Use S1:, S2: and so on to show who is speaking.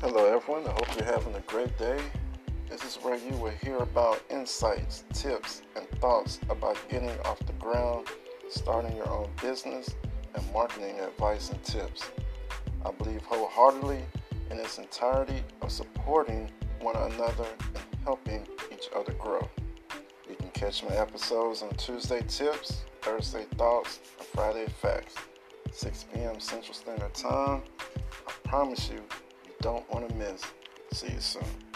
S1: Hello, everyone. I hope you're having a great day. This is where you will hear about insights, tips, and thoughts about getting off the ground, starting your own business, and marketing advice and tips. I believe wholeheartedly in its entirety of supporting one another and helping each other grow. You can catch my episodes on Tuesday Tips, Thursday Thoughts, and Friday Facts, 6 p.m. Central Standard Time. I promise you, don't want to miss. See you soon.